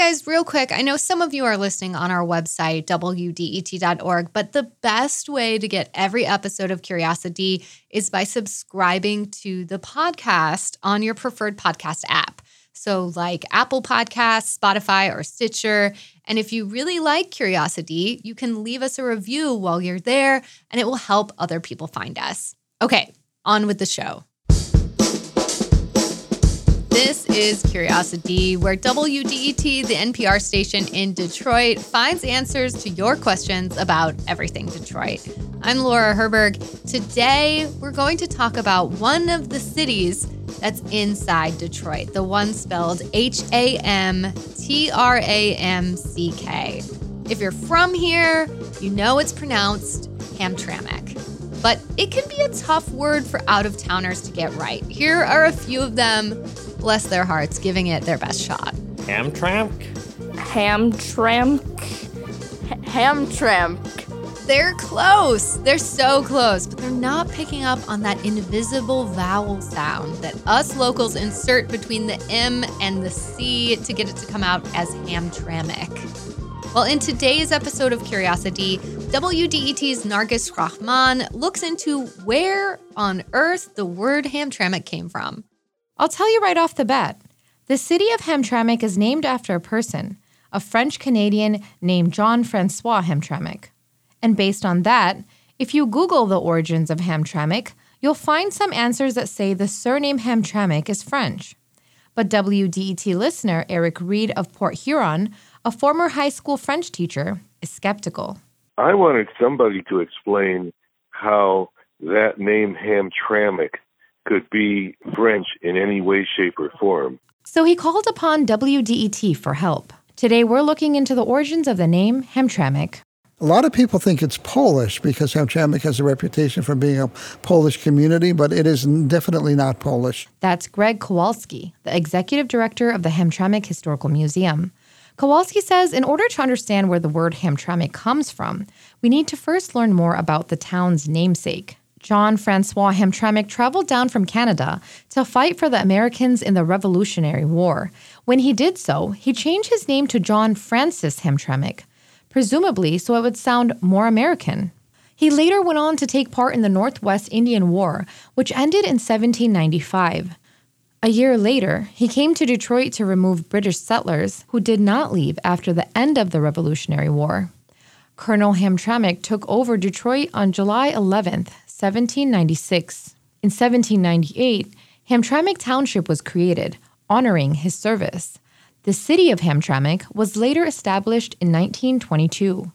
guys, real quick, I know some of you are listening on our website, wdet.org, but the best way to get every episode of Curiosity is by subscribing to the podcast on your preferred podcast app. So, like Apple Podcasts, Spotify, or Stitcher. And if you really like Curiosity, you can leave us a review while you're there, and it will help other people find us. Okay, on with the show. Is Curiosity, where WDET, the NPR station in Detroit, finds answers to your questions about everything Detroit. I'm Laura Herberg. Today, we're going to talk about one of the cities that's inside Detroit, the one spelled H A M T R A M C K. If you're from here, you know it's pronounced Hamtramck. But it can be a tough word for out of towners to get right. Here are a few of them bless their hearts, giving it their best shot. Hamtramck? Hamtramck? Hamtramck. They're close. They're so close, but they're not picking up on that invisible vowel sound that us locals insert between the M and the C to get it to come out as Hamtramck. Well, in today's episode of Curiosity, WDET's Nargis Rahman looks into where on earth the word Hamtramck came from. I'll tell you right off the bat the city of Hamtramck is named after a person, a French Canadian named Jean Francois Hamtramck. And based on that, if you Google the origins of Hamtramck, you'll find some answers that say the surname Hamtramck is French. But WDET listener Eric Reed of Port Huron, a former high school French teacher, is skeptical. I wanted somebody to explain how that name Hamtramck could be French in any way, shape, or form. So he called upon WDET for help. Today, we're looking into the origins of the name Hamtramck. A lot of people think it's Polish because Hamtramck has a reputation for being a Polish community, but it is definitely not Polish. That's Greg Kowalski, the executive director of the Hamtramck Historical Museum. Kowalski says in order to understand where the word Hamtramck comes from, we need to first learn more about the town's namesake. John Francois Hamtramck traveled down from Canada to fight for the Americans in the Revolutionary War. When he did so, he changed his name to John Francis Hamtramck, presumably so it would sound more American. He later went on to take part in the Northwest Indian War, which ended in 1795. A year later, he came to Detroit to remove British settlers who did not leave after the end of the Revolutionary War. Colonel Hamtramck took over Detroit on July 11, 1796. In 1798, Hamtramck Township was created, honoring his service. The city of Hamtramck was later established in 1922.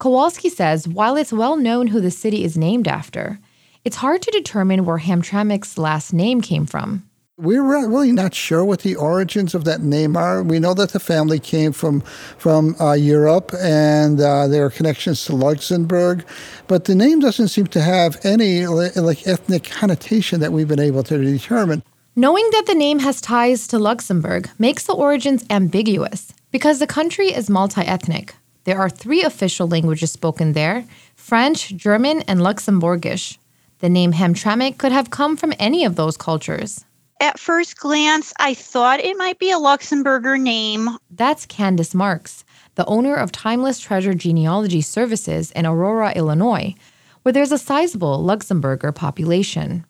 Kowalski says while it's well known who the city is named after, it's hard to determine where Hamtramck's last name came from. We're really not sure what the origins of that name are. We know that the family came from from uh, Europe and uh, there are connections to Luxembourg, but the name doesn't seem to have any like ethnic connotation that we've been able to determine. Knowing that the name has ties to Luxembourg makes the origins ambiguous because the country is multi-ethnic. There are three official languages spoken there: French, German, and Luxembourgish. The name Hamtramck could have come from any of those cultures at first glance, I thought it might be a Luxembourger name. That's Candace Marks, the owner of Timeless Treasure Genealogy Services in Aurora, Illinois, where there's a sizable Luxembourger population.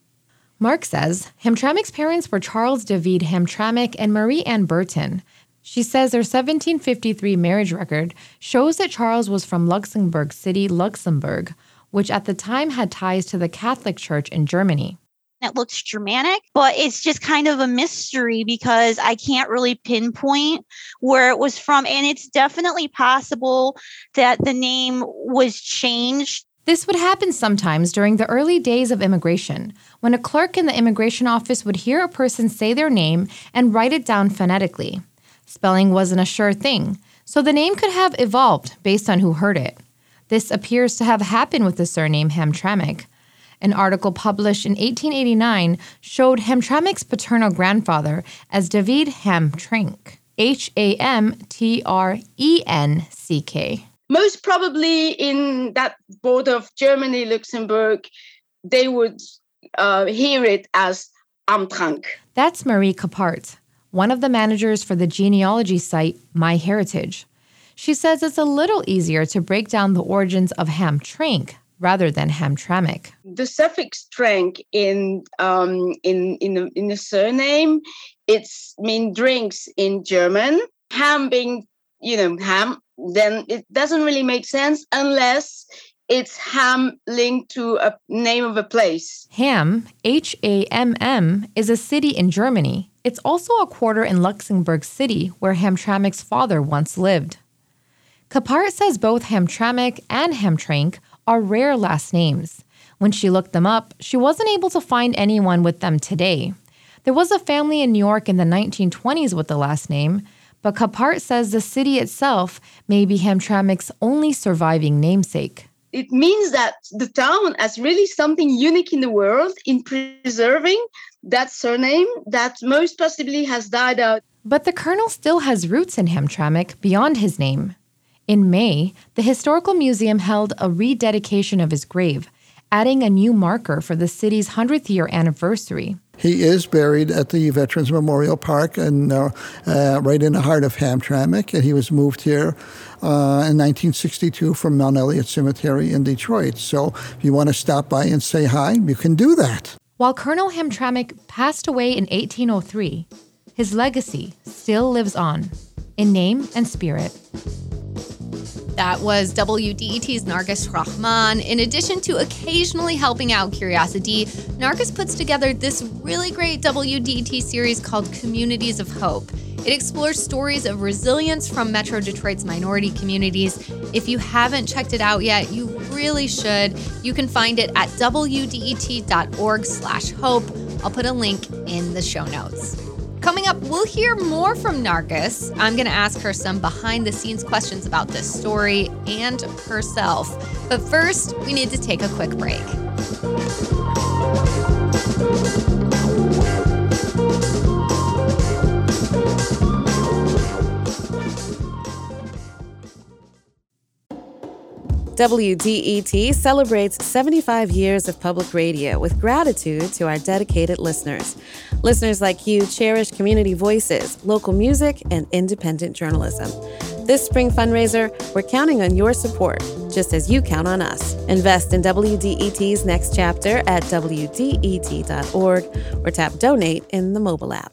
Mark says Hamtramck's parents were Charles David Hamtramck and Marie Ann Burton. She says their 1753 marriage record shows that Charles was from Luxembourg City, Luxembourg, which at the time had ties to the Catholic Church in Germany it looks Germanic, but it's just kind of a mystery because I can't really pinpoint where it was from. And it's definitely possible that the name was changed. This would happen sometimes during the early days of immigration, when a clerk in the immigration office would hear a person say their name and write it down phonetically. Spelling wasn't a sure thing, so the name could have evolved based on who heard it. This appears to have happened with the surname Hamtramck. An article published in 1889 showed Hamtramck's paternal grandfather as David Hamtrenck, H A M T R E N C K. Most probably in that border of Germany, Luxembourg, they would uh, hear it as Amtrank. That's Marie Capart, one of the managers for the genealogy site MyHeritage. She says it's a little easier to break down the origins of Hamtramck rather than Hamtramck. The suffix "trank" in um, in in the, in the surname, it's mean drinks in German. Ham being you know ham, then it doesn't really make sense unless it's ham linked to a name of a place. Ham, H A M M, is a city in Germany. It's also a quarter in Luxembourg City, where Hamtramck's father once lived. Capart says both Hamtramck and Hamtramck are rare last names. When she looked them up, she wasn't able to find anyone with them today. There was a family in New York in the 1920s with the last name, but Capart says the city itself may be Hamtramck's only surviving namesake it means that the town has really something unique in the world in preserving that surname that most possibly has died out. But the colonel still has roots in Hamtramck beyond his name. In May, the Historical Museum held a rededication of his grave, adding a new marker for the city's 100th year anniversary. He is buried at the Veterans Memorial Park and uh, uh, right in the heart of Hamtramck, and he was moved here uh, in 1962 from Mount Elliott Cemetery in Detroit. So if you want to stop by and say hi, you can do that. While Colonel Hamtramck passed away in 1803, his legacy still lives on in name and spirit. That was WDET's Nargis Rahman. In addition to occasionally helping out Curiosity, Nargis puts together this really great WDET series called Communities of Hope. It explores stories of resilience from Metro Detroit's minority communities. If you haven't checked it out yet, you really should. You can find it at wdet.org/hope. I'll put a link in the show notes. Coming up, we'll hear more from Nargis. I'm going to ask her some behind the scenes questions about this story and herself. But first, we need to take a quick break. WDET celebrates 75 years of public radio with gratitude to our dedicated listeners. Listeners like you cherish community voices, local music, and independent journalism. This spring fundraiser, we're counting on your support, just as you count on us. Invest in WDET's next chapter at WDET.org or tap donate in the mobile app.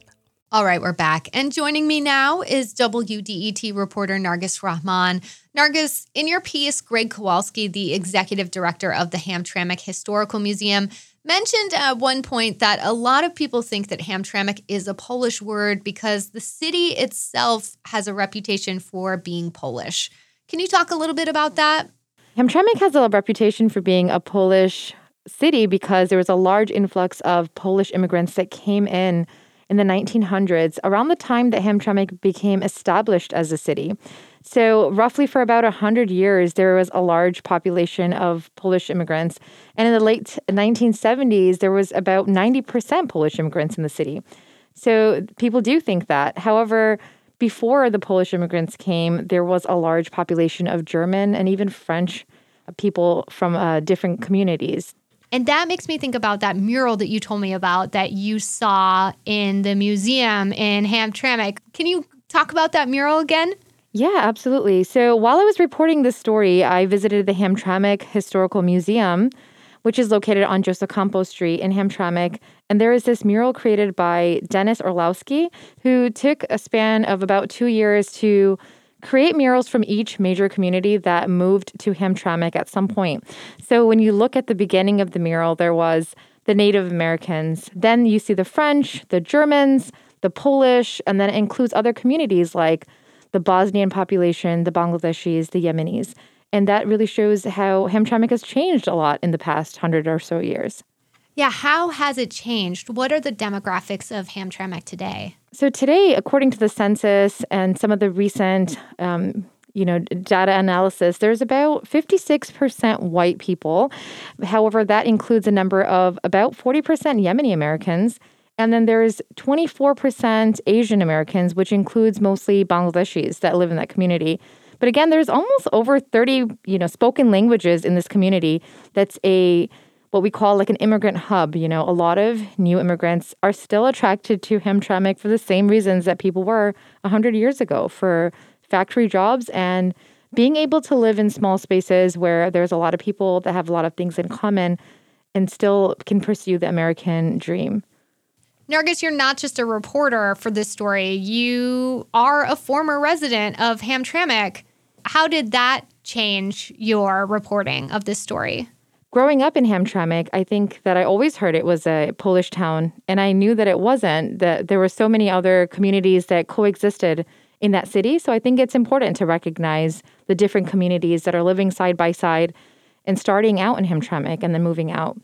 All right, we're back. And joining me now is WDET reporter Nargis Rahman. Nargis, in your piece, Greg Kowalski, the executive director of the Hamtramck Historical Museum, mentioned at one point that a lot of people think that Hamtramck is a Polish word because the city itself has a reputation for being Polish. Can you talk a little bit about that? Hamtramck has a reputation for being a Polish city because there was a large influx of Polish immigrants that came in in the 1900s, around the time that Hamtramck became established as a city. So, roughly for about 100 years, there was a large population of Polish immigrants. And in the late 1970s, there was about 90% Polish immigrants in the city. So, people do think that. However, before the Polish immigrants came, there was a large population of German and even French people from uh, different communities. And that makes me think about that mural that you told me about that you saw in the museum in Hamtramck. Can you talk about that mural again? Yeah, absolutely. So while I was reporting this story, I visited the Hamtramck Historical Museum, which is located on Joseph Street in Hamtramck. And there is this mural created by Dennis Orlowski, who took a span of about two years to create murals from each major community that moved to Hamtramck at some point. So when you look at the beginning of the mural, there was the Native Americans. Then you see the French, the Germans, the Polish, and then it includes other communities like the Bosnian population, the Bangladeshis, the Yemenis. And that really shows how Hamtramck has changed a lot in the past hundred or so years. Yeah, how has it changed? What are the demographics of Hamtramck today? So today, according to the census and some of the recent, um, you know, data analysis, there's about 56% white people. However, that includes a number of about 40% Yemeni Americans. And then there's 24% Asian Americans, which includes mostly Bangladeshis that live in that community. But again, there's almost over 30, you know, spoken languages in this community that's a what we call like an immigrant hub. You know, a lot of new immigrants are still attracted to Hamtramck for the same reasons that people were 100 years ago for factory jobs and being able to live in small spaces where there's a lot of people that have a lot of things in common and still can pursue the American dream. Nargis, you're not just a reporter for this story. You are a former resident of Hamtramck. How did that change your reporting of this story? Growing up in Hamtramck, I think that I always heard it was a Polish town, and I knew that it wasn't, that there were so many other communities that coexisted in that city. So I think it's important to recognize the different communities that are living side by side and starting out in Hamtramck and then moving out.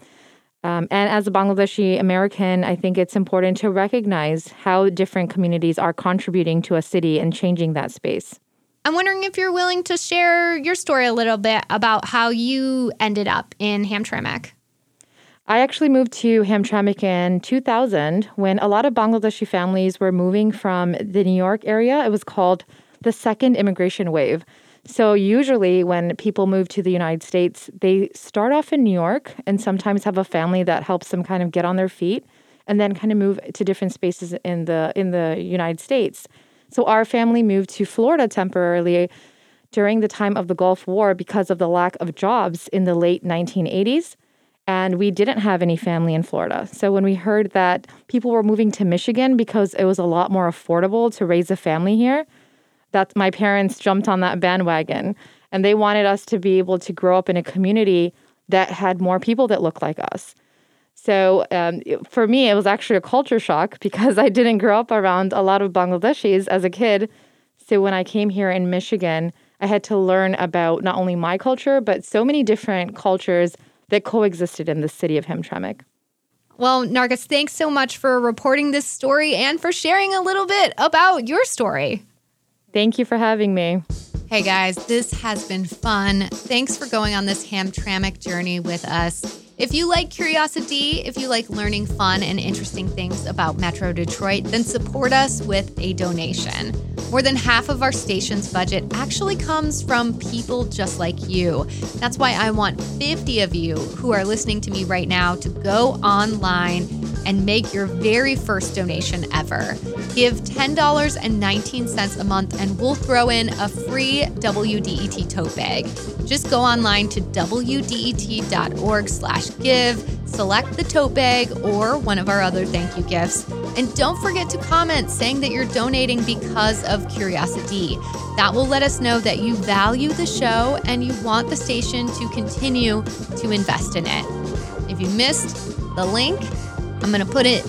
Um, and as a Bangladeshi American, I think it's important to recognize how different communities are contributing to a city and changing that space. I'm wondering if you're willing to share your story a little bit about how you ended up in Hamtramck. I actually moved to Hamtramck in 2000 when a lot of Bangladeshi families were moving from the New York area. It was called the second immigration wave. So, usually, when people move to the United States, they start off in New York and sometimes have a family that helps them kind of get on their feet and then kind of move to different spaces in the in the United States. So, our family moved to Florida temporarily during the time of the Gulf War because of the lack of jobs in the late 1980s. And we didn't have any family in Florida. So, when we heard that people were moving to Michigan because it was a lot more affordable to raise a family here, that my parents jumped on that bandwagon and they wanted us to be able to grow up in a community that had more people that looked like us. So um, for me, it was actually a culture shock because I didn't grow up around a lot of Bangladeshis as a kid. So when I came here in Michigan, I had to learn about not only my culture, but so many different cultures that coexisted in the city of Hamtramck. Well, Nargis, thanks so much for reporting this story and for sharing a little bit about your story. Thank you for having me. Hey guys, this has been fun. Thanks for going on this Hamtramck journey with us. If you like curiosity, if you like learning fun and interesting things about Metro Detroit, then support us with a donation. More than half of our station's budget actually comes from people just like you. That's why I want 50 of you who are listening to me right now to go online and make your very first donation ever. Give $10.19 a month and we'll throw in a free WDET tote bag. Just go online to wdet.org slash give, select the tote bag or one of our other thank you gifts, and don't forget to comment saying that you're donating because of Curiosity. That will let us know that you value the show and you want the station to continue to invest in it. If you missed the link, I'm going to put it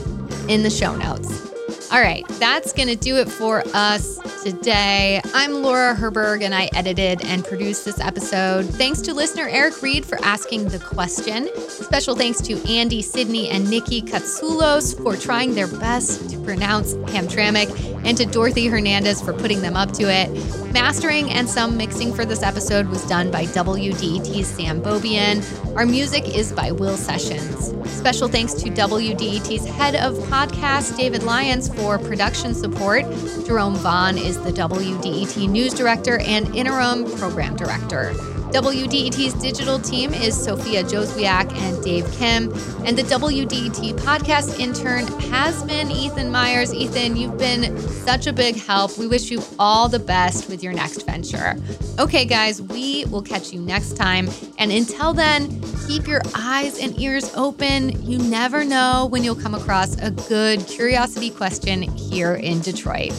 in the show notes. All right, that's going to do it for us today. I'm Laura Herberg, and I edited and produced this episode. Thanks to listener Eric Reed for asking the question. Special thanks to Andy Sidney and Nikki Katsoulos for trying their best to pronounce Hamtramck, and to Dorothy Hernandez for putting them up to it. Mastering and some mixing for this episode was done by WDET's Sam Bobian. Our music is by Will Sessions. Special thanks to WDET's head of podcast, David Lyons, for production support. Jerome Vaughn is the WDET news director and interim program director. WDET's digital team is Sophia Joswiak and Dave Kim. And the WDET podcast intern has been Ethan Myers. Ethan, you've been such a big help. We wish you all the best with your next venture. Okay, guys, we will catch you next time. And until then, keep your eyes and ears open. You never know when you'll come across a good curiosity question here in Detroit.